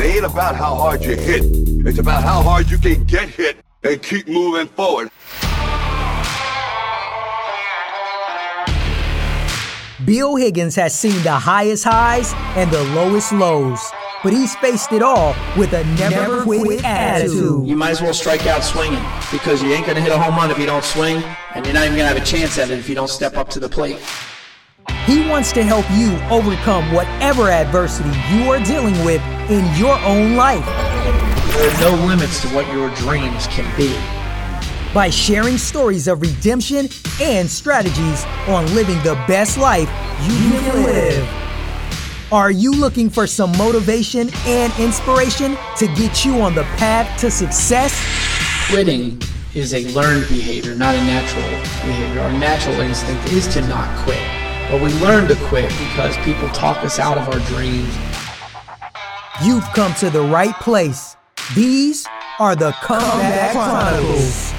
But it ain't about how hard you hit. It's about how hard you can get hit and keep moving forward. Bill Higgins has seen the highest highs and the lowest lows, but he's faced it all with a never, never quit, quit attitude. You might as well strike out swinging because you ain't going to hit a home run if you don't swing, and you're not even going to have a chance at it if you don't step up to the plate. He wants to help you overcome whatever adversity you are dealing with in your own life. There are no limits to what your dreams can be by sharing stories of redemption and strategies on living the best life you can live. Are you looking for some motivation and inspiration to get you on the path to success? Quitting is a learned behavior, not a natural behavior. Our natural instinct is to not quit. But we learn to quit because people talk us out of our dreams. You've come to the right place. These are the Comeback Chronicles.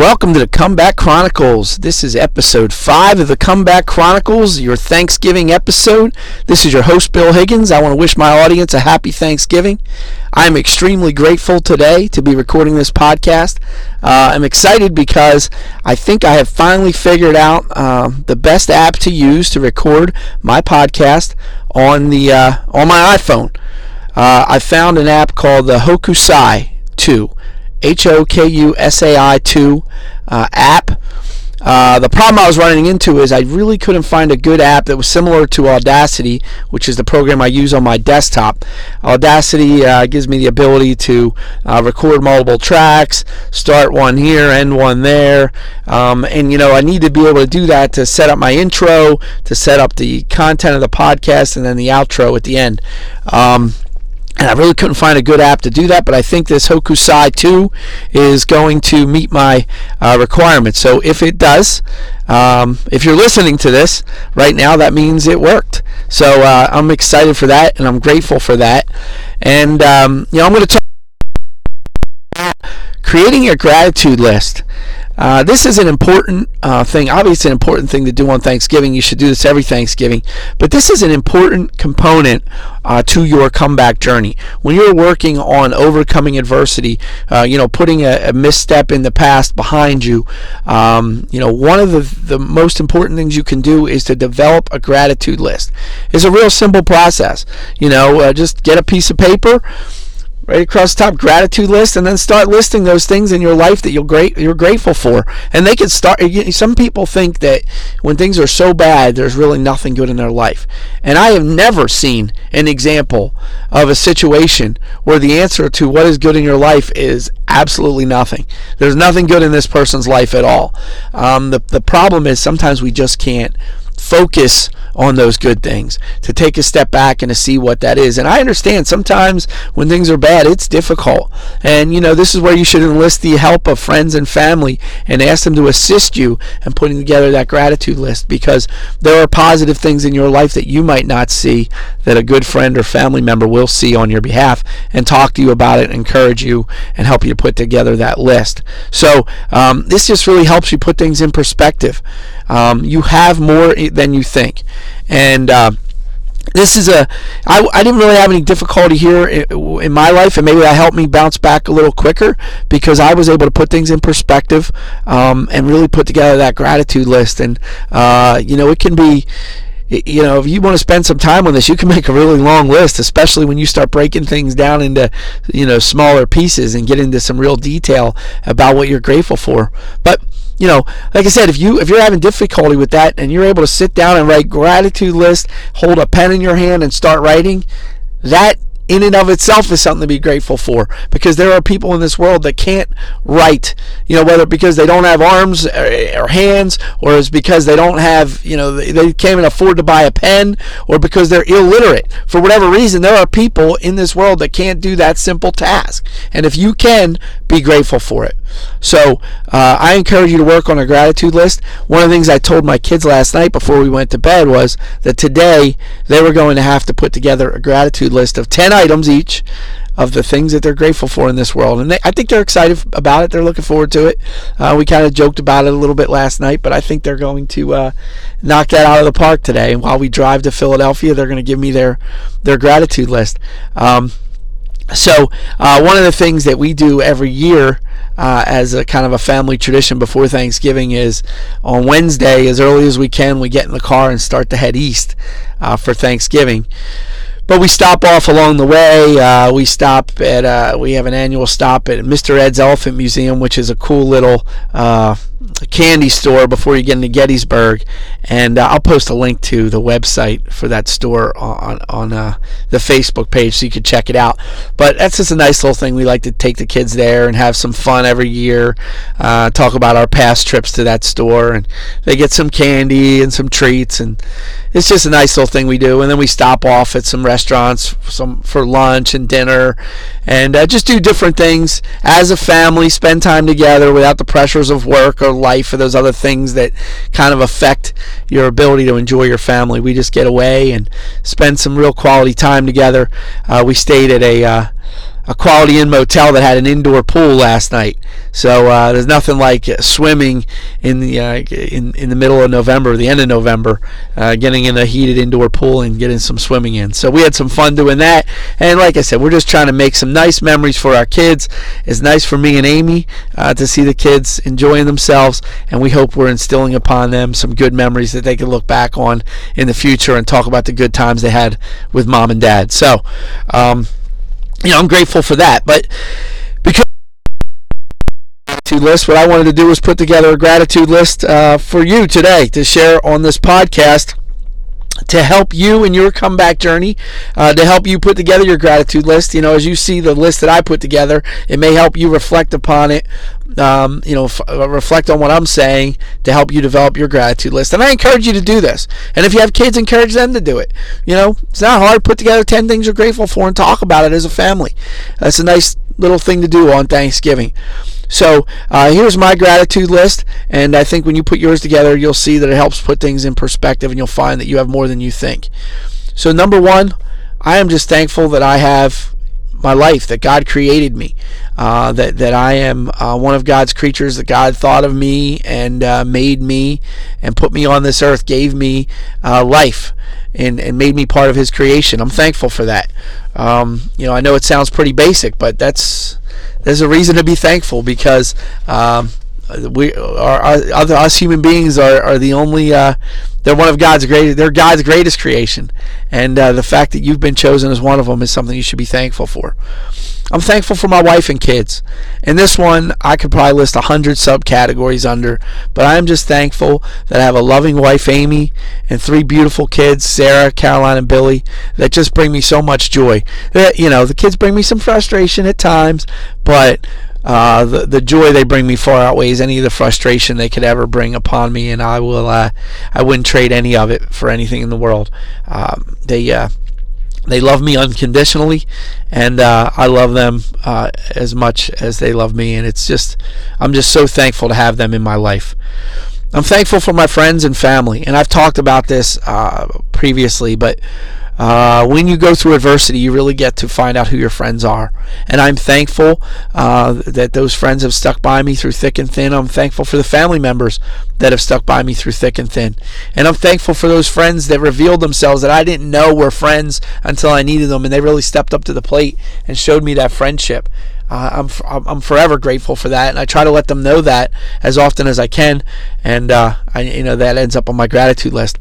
Welcome to the Comeback Chronicles. This is episode 5 of the Comeback Chronicles, your Thanksgiving episode. This is your host, Bill Higgins. I want to wish my audience a happy Thanksgiving. I'm extremely grateful today to be recording this podcast. Uh, I'm excited because I think I have finally figured out uh, the best app to use to record my podcast on, the, uh, on my iPhone. Uh, I found an app called the Hokusai 2. H O K U S A I 2 uh, app. Uh, the problem I was running into is I really couldn't find a good app that was similar to Audacity, which is the program I use on my desktop. Audacity uh, gives me the ability to uh, record multiple tracks, start one here, end one there, um, and you know I need to be able to do that to set up my intro, to set up the content of the podcast, and then the outro at the end. Um, and I really couldn't find a good app to do that, but I think this Hokusai 2 is going to meet my uh, requirements. So if it does, um, if you're listening to this right now, that means it worked. So uh, I'm excited for that, and I'm grateful for that. And um, you know, I'm going to talk about creating your gratitude list. Uh, this is an important uh, thing. Obviously, an important thing to do on Thanksgiving. You should do this every Thanksgiving. But this is an important component uh, to your comeback journey. When you're working on overcoming adversity, uh, you know, putting a, a, misstep in the past behind you, um, you know, one of the, the most important things you can do is to develop a gratitude list. It's a real simple process. You know, uh, just get a piece of paper right across the top gratitude list and then start listing those things in your life that you're great you're grateful for. And they can start some people think that when things are so bad there's really nothing good in their life. And i have never seen an example of a situation where the answer to what is good in your life is absolutely nothing. There's nothing good in this person's life at all. Um, the, the problem is sometimes we just can't focus on those good things, to take a step back and to see what that is. And I understand sometimes when things are bad, it's difficult. And, you know, this is where you should enlist the help of friends and family and ask them to assist you in putting together that gratitude list because there are positive things in your life that you might not see that a good friend or family member will see on your behalf and talk to you about it, encourage you, and help you put together that list. So, um, this just really helps you put things in perspective. Um, you have more than you think. And uh, this is a I, I didn't really have any difficulty here in, my life and maybe that helped me bounce back a little quicker because i was able to put things in perspective um, and really put together that gratitude list and uh, you know it can be you know if you want to spend some time on this you can make a really long list especially when you start breaking things down into you know smaller pieces and get into some real detail about what you're grateful for but you know, like I said, if you if you're having difficulty with that and you're able to sit down and write gratitude list, hold a pen in your hand and start writing, that in and of itself is something to be grateful for because there are people in this world that can't write you know whether because they don't have arms uh, or, hands or it's because they don't have you know they, they can't even afford to buy a pen or because they're illiterate. For whatever reason there are people in this world that can't do that simple task. And if you can be grateful for it So uh, I encourage you to work on a gratitude list. One of the things I told my kids last night before we went to bed was that today they were going to have to put together a gratitude list of 10 items each of the things that they're grateful for in this world. And they, I think they're excited about it. They're looking forward to it. Uh, we kind of joked about it a little bit last night, but I think they're going to uh, knock that out of the park today. And while we drive to Philadelphia, they're going to give me their their gratitude list. Um, so uh, one of the things that we do every year uh, as a kind of a family tradition before Thanksgiving is on Wednesday, as early as we can, we get in the car and start to head east uh, for Thanksgiving but we stop off along the way. Uh, we stop at uh, we have an annual stop at Mr. Ed's Elephant Museum, which is a cool little uh, candy store before you get into Gettysburg, and uh, I'll post a link to the website for that store on on uh, the Facebook page so you can check it out. But that's just a nice little thing. We like to take the kids there and have some fun every year. Uh, talk about our past trips to that store, and they get some candy and some treats, and it's just a nice little thing we do. And then we stop off at some restaurants some for lunch and dinner and uh, just do different things as a family spend time together without the pressures of work life or those other things that kind of affect your ability to enjoy your family. We just get away and spend some real quality time together. Uh, we stayed at a uh, a Quality Inn motel that had an indoor pool last night. So uh, there's nothing like swimming in the uh, in in the middle of November, the end of November, uh, getting in a heated indoor pool and getting some swimming in. So we had some fun doing that. And like I said, we're just trying to make some nice memories for our kids. It's nice for me and Amy uh, to see the kids enjoying themselves, and we hope we're instilling upon them some good memories that they can look back on in the future and talk about the good times they had with mom and dad. So. Um, you know, I'm grateful for that. But because list, what I wanted to do was put together a gratitude list uh, for you today to share on this podcast to help you in your comeback journey, uh, to help you put together your gratitude list. You know, as you see the list that I put together, it may help you reflect upon it. Um, you know, f- uh, reflect on what I'm saying to help you develop your gratitude list. And I encourage you to do this. And if you have kids, encourage them to do it. You know, it's not hard. Put together 10 things you're grateful for and talk about it as a family. That's a nice little thing to do on Thanksgiving. So uh, here's my gratitude list, and I think when you put yours together, you'll see that it helps put things in perspective, and you'll find that you have more than you think. So number one, I am just thankful that I have my life, that God created me, uh, that that I am uh, one of God's creatures, that God thought of me and uh, made me and put me on this earth, gave me uh, life, and and made me part of His creation. I'm thankful for that. Um, you know, I know it sounds pretty basic, but that's there's a reason to be thankful because um, we are, other us human beings are, are the only uh, they're one of God's great they're God's greatest creation. And uh, the fact that you've been chosen as one of them is something you should be thankful for. I'm thankful for my wife and kids. And this one I could probably list a hundred subcategories under but I'm just thankful that I have a loving wife Amy and three beautiful kids Sarah Caroline and Billy that just bring me so much joy. That you know the kids bring me some frustration at times but uh, the the joy they bring me far outweighs any of the frustration they could ever bring upon me, and I will uh, I wouldn't trade any of it for anything in the world. Um, they uh, they love me unconditionally, and uh, I love them uh, as much as they love me, and it's just I'm just so thankful to have them in my life. I'm thankful for my friends and family, and I've talked about this uh, previously, but uh, when you go through adversity, you really get to find out who your friends are. And I'm thankful uh, that those friends have stuck by me through thick and thin. I'm thankful for the family members that have stuck by me through thick and thin. And I'm thankful for those friends that revealed themselves that I didn't know were friends until I needed them. And they really stepped up to the plate and showed me that friendship. Uh, I'm I'm forever grateful for that, and I try to let them know that as often as I can, and uh, I you know that ends up on my gratitude list.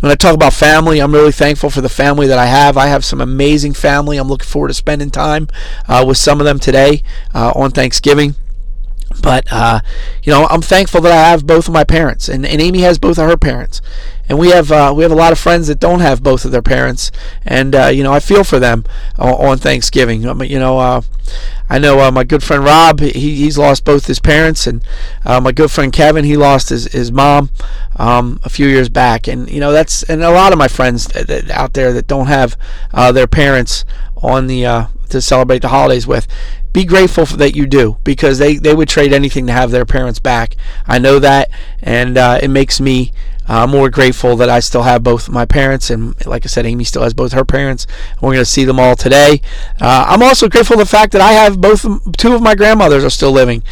When I talk about family, I'm really thankful for the family that I have. I have some amazing family. I'm looking forward to spending time uh, with some of them today uh, on Thanksgiving. But uh, you know, I'm thankful that I have both of my parents, and, and Amy has both of her parents, and we have uh, we have a lot of friends that don't have both of their parents, and uh, you know, I feel for them on Thanksgiving. You know, uh, I know uh, my good friend Rob, he, he's lost both his parents, and uh, my good friend Kevin, he lost his, his mom um, a few years back. And, you know, that's, and a lot of my friends that, that out there that don't have uh, their parents on the, to celebrate the holidays with be grateful that you do because they, they would trade anything to have their parents back. I know that, and uh, it makes me I'm more grateful that I still have both my parents, and like I said, Amy still has both her parents. we're going to see them all today. Uh, I'm also grateful the fact that I have both two of my grandmothers are still living.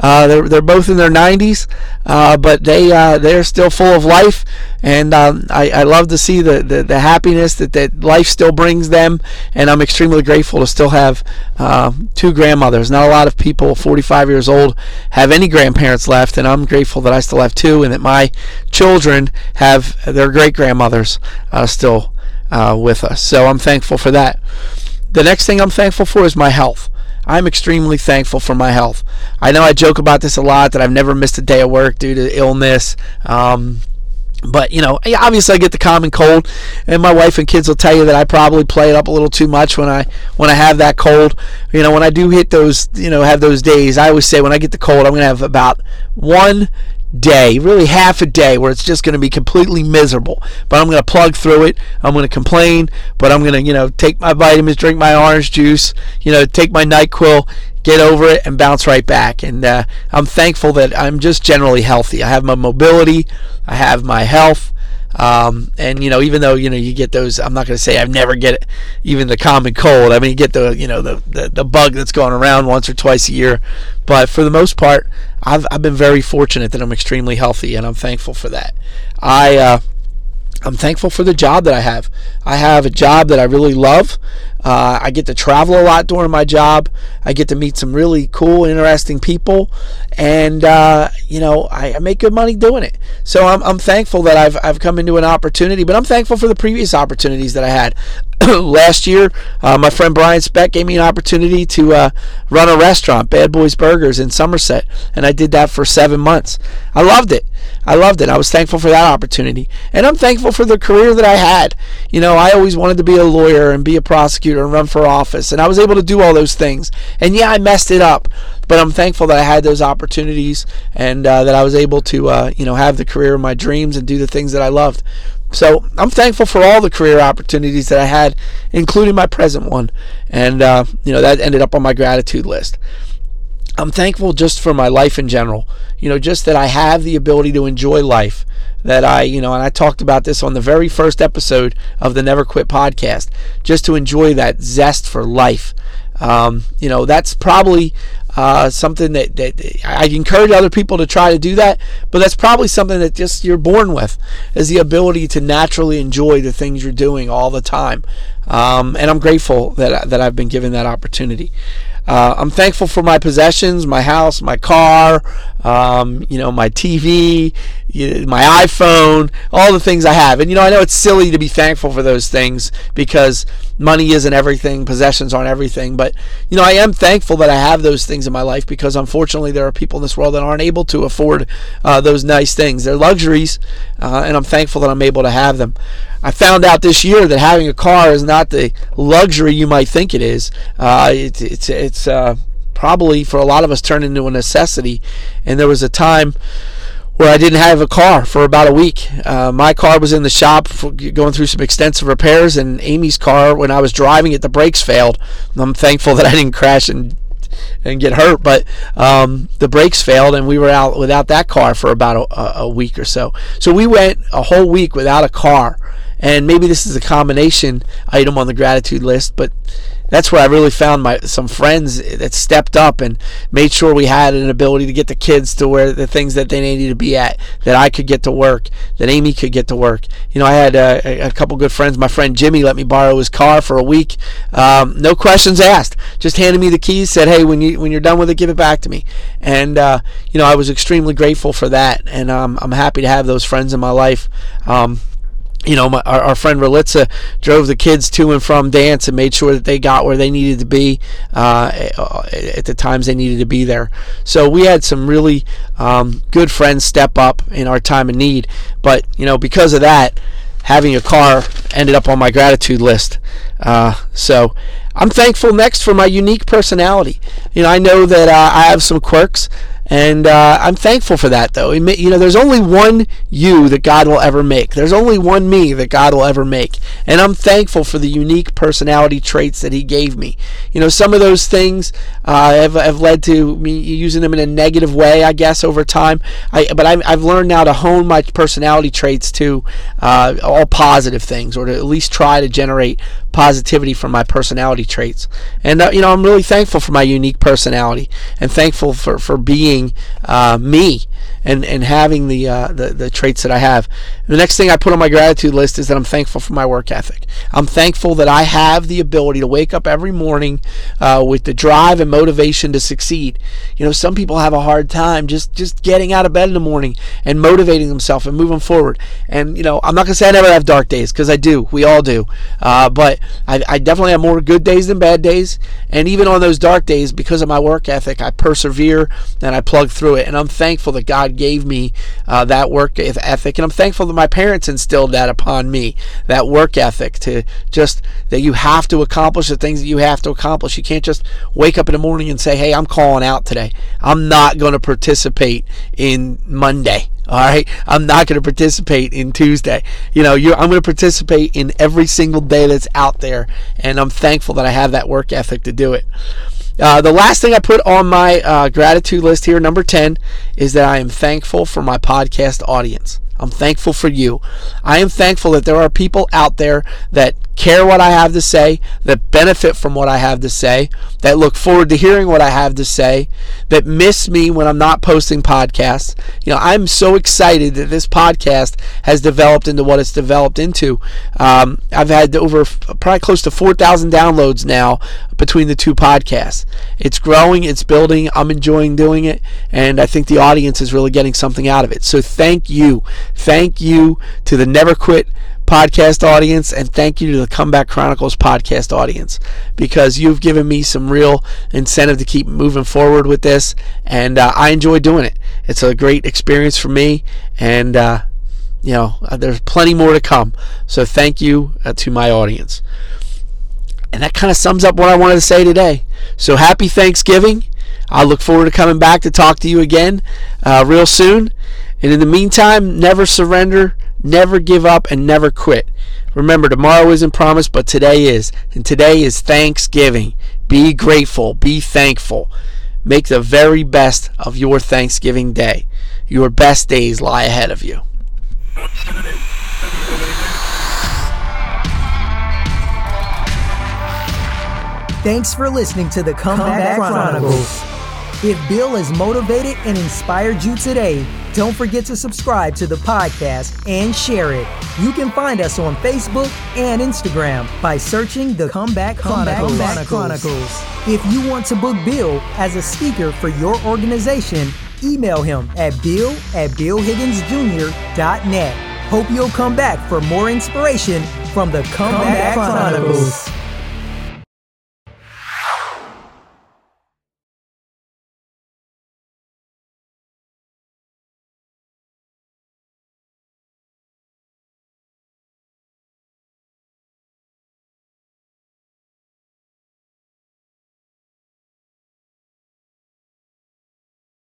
Uh, they're, they're both in their 90s, uh, but they uh, they're still full of life, and um, I, I love to see the, the, the, happiness that, that life still brings them. And I'm extremely grateful to still have uh, two grandmothers. Not a lot of people, 45 years old, have any grandparents left, and I'm grateful that I still have two, and that my children have their great grandmothers uh, still uh, with us. So I'm thankful for that. The next thing I'm thankful for is my health. I'm extremely thankful for my health. I know I joke about this a lot that I've never missed a day of work due to illness. Um, but you know, obviously I get the common cold, and my wife and kids will tell you that I probably play it up a little too much when I when I have that cold. You know, when I do hit those, you know, have those days. I always say when I get the cold, I'm gonna have about one day, really half a day, where it's just going to be completely miserable. But I'm going to plug through it. I'm going to complain, but I'm going to, you know, take my vitamins, drink my orange juice, you know, take my NyQuil, get over it, and bounce right back. And uh, I'm thankful that I'm just generally healthy. I have my mobility, I have my health. Um, and you know, even though you know you get those, I'm not going to say I've never get it, even the common cold. I mean, you get the you know the, the the bug that's going around once or twice a year, but for the most part, I've I've been very fortunate that I'm extremely healthy, and I'm thankful for that. I uh, I'm thankful for the job that I have. I have a job that I really love. Uh, I get to travel a lot during my job. I get to meet some really cool, interesting people, and uh, you know I, I, make good money doing it. So I'm, I'm thankful that I've I've come into an opportunity, but I'm thankful for the previous opportunities that I had. Last year, uh, my friend Brian Speck gave me an opportunity to uh, run a restaurant, Bad Boys Burgers in Somerset, and I did that for seven months. I loved it. I loved it. I was thankful for that opportunity. And I'm thankful for the career that I had. You know, I always wanted to be a lawyer and be a prosecutor and run for office. And I was able to do all those things. And yeah, I messed it up. But I'm thankful that I had those opportunities and uh, that I was able to, uh, you know, have the career of my dreams and do the things that I loved. So I'm thankful for all the career opportunities that I had, including my present one. And, uh, you know, that ended up on my gratitude list. I'm thankful just for my life in general. You know, just that I have the ability to enjoy life. That I, you know, and I talked about this on the very first episode of the Never Quit podcast, just to enjoy that zest for life. Um, you know, that's probably uh, something that, that I encourage other people to try to do that, but that's probably something that just you're born with is the ability to naturally enjoy the things you're doing all the time. Um, and I'm grateful that, that I've been given that opportunity. Uh, I'm thankful for my possessions, my house, my car, um, you know, my TV, my iPhone, all the things I have. And you know, I know it's silly to be thankful for those things because money isn't everything, possessions aren't everything. But you know, I am thankful that I have those things in my life because unfortunately, there are people in this world that aren't able to afford uh, those nice things. They're luxuries, uh, and I'm thankful that I'm able to have them. I found out this year that having a car is not the luxury you might think it is. Uh, it, it's it's uh, probably for a lot of us turned into a necessity. And there was a time where I didn't have a car for about a week. Uh, my car was in the shop going through some extensive repairs, and Amy's car, when I was driving it, the brakes failed. I'm thankful that I didn't crash and and get hurt, but um, the brakes failed, and we were out without that car for about a, a week or so. So we went a whole week without a car and maybe this is a combination item on the gratitude list, but that's where I really found my some friends that stepped up and made sure we had an ability to get the kids to where the things that they needed to be at, that I could get to work, that Amy could get to work. You know, I had a, a couple good friends. My friend Jimmy let me borrow his car for a week, um, no questions asked. Just handed me the keys, said, "Hey, when you when you're done with it, give it back to me." And uh, you know, I was extremely grateful for that, and um, I'm happy to have those friends in my life. Um, you know, my, our, our, friend Relitza drove the kids to and from dance and made sure that they got where they needed to be uh, at the times they needed to be there. So we had some really um, good friends step up in our time of need. But, you know, because of that, having a car ended up on my gratitude list. Uh, so I'm thankful next for my unique personality. You know, I know that uh, I have some quirks And uh, I'm thankful for that, though. You know, there's only one you that God will ever make. There's only one me that God will ever make. And I'm thankful for the unique personality traits that He gave me. You know, some of those things uh, have, have led to me using them in a negative way, I guess, over time. I, but I've, I've learned now to hone my personality traits to uh, all positive things, or to at least try to generate positivity from my personality traits. And, uh, you know, I'm really thankful for my unique personality and thankful for, for being uh, me and, and having the, uh, the, the traits that I have. The next thing I put on my gratitude list is that I'm thankful for my work ethic. I'm thankful that I have the ability to wake up every morning uh, with the drive and motivation to succeed. You know, some people have a hard time just, just getting out of bed in the morning and motivating themselves and moving forward. And, you know, I'm not going to say I never have dark days because I do. We all do. Uh, but I, I definitely have more good days than bad days. And even on those dark days, because of my work ethic, I persevere and I plug through it. And I'm thankful that God gave me uh, that work ethic. And I'm thankful that my parents instilled that upon me, that work ethic to just that you have to accomplish the things that you have to accomplish. You can't just wake up in the morning and say, hey, I'm calling out today. I'm not going to participate in Monday. All right, I'm not going to participate in Tuesday. You know, I'm going to participate in every single day that's out there, and I'm thankful that I have that work ethic to do it. Uh, the last thing I put on my uh, gratitude list here, number 10, is that I am thankful for my podcast audience. I'm thankful for you. I am thankful that there are people out there that care what I have to say, that benefit from what I have to say, that look forward to hearing what I have to say, that miss me when I'm not posting podcasts. You know, I'm so excited that this podcast has developed into what it's developed into. Um, I've had over probably close to 4,000 downloads now between the two podcasts. It's growing, it's building. I'm enjoying doing it, and I think the audience is really getting something out of it. So thank you. Thank you to the Never Quit podcast audience and thank you to the Comeback Chronicles podcast audience because you've given me some real incentive to keep moving forward with this and uh, I enjoy doing it. It's a great experience for me and uh, you know uh, there's plenty more to come. So thank you uh, to my audience. And that kind of sums up what I wanted to say today. So happy Thanksgiving. I look forward to coming back to talk to you again uh, real soon. And in the meantime, never surrender, never give up, and never quit. Remember, tomorrow isn't promised, but today is. And today is Thanksgiving. Be grateful, be thankful. Make the very best of your Thanksgiving day. Your best days lie ahead of you. Thanks for listening to the Comeback, Comeback Chronicles. Chronicles. If Bill has motivated and inspired you today, don't forget to subscribe to the podcast and share it. You can find us on Facebook and Instagram by searching the Comeback, Chronicles. Comeback Chronicles. If you want to book Bill as a speaker for your organization, email him at bill at billhigginsjr.net. Hope you'll come back for more inspiration from the Comeback, Comeback Chronicles. Chronicles.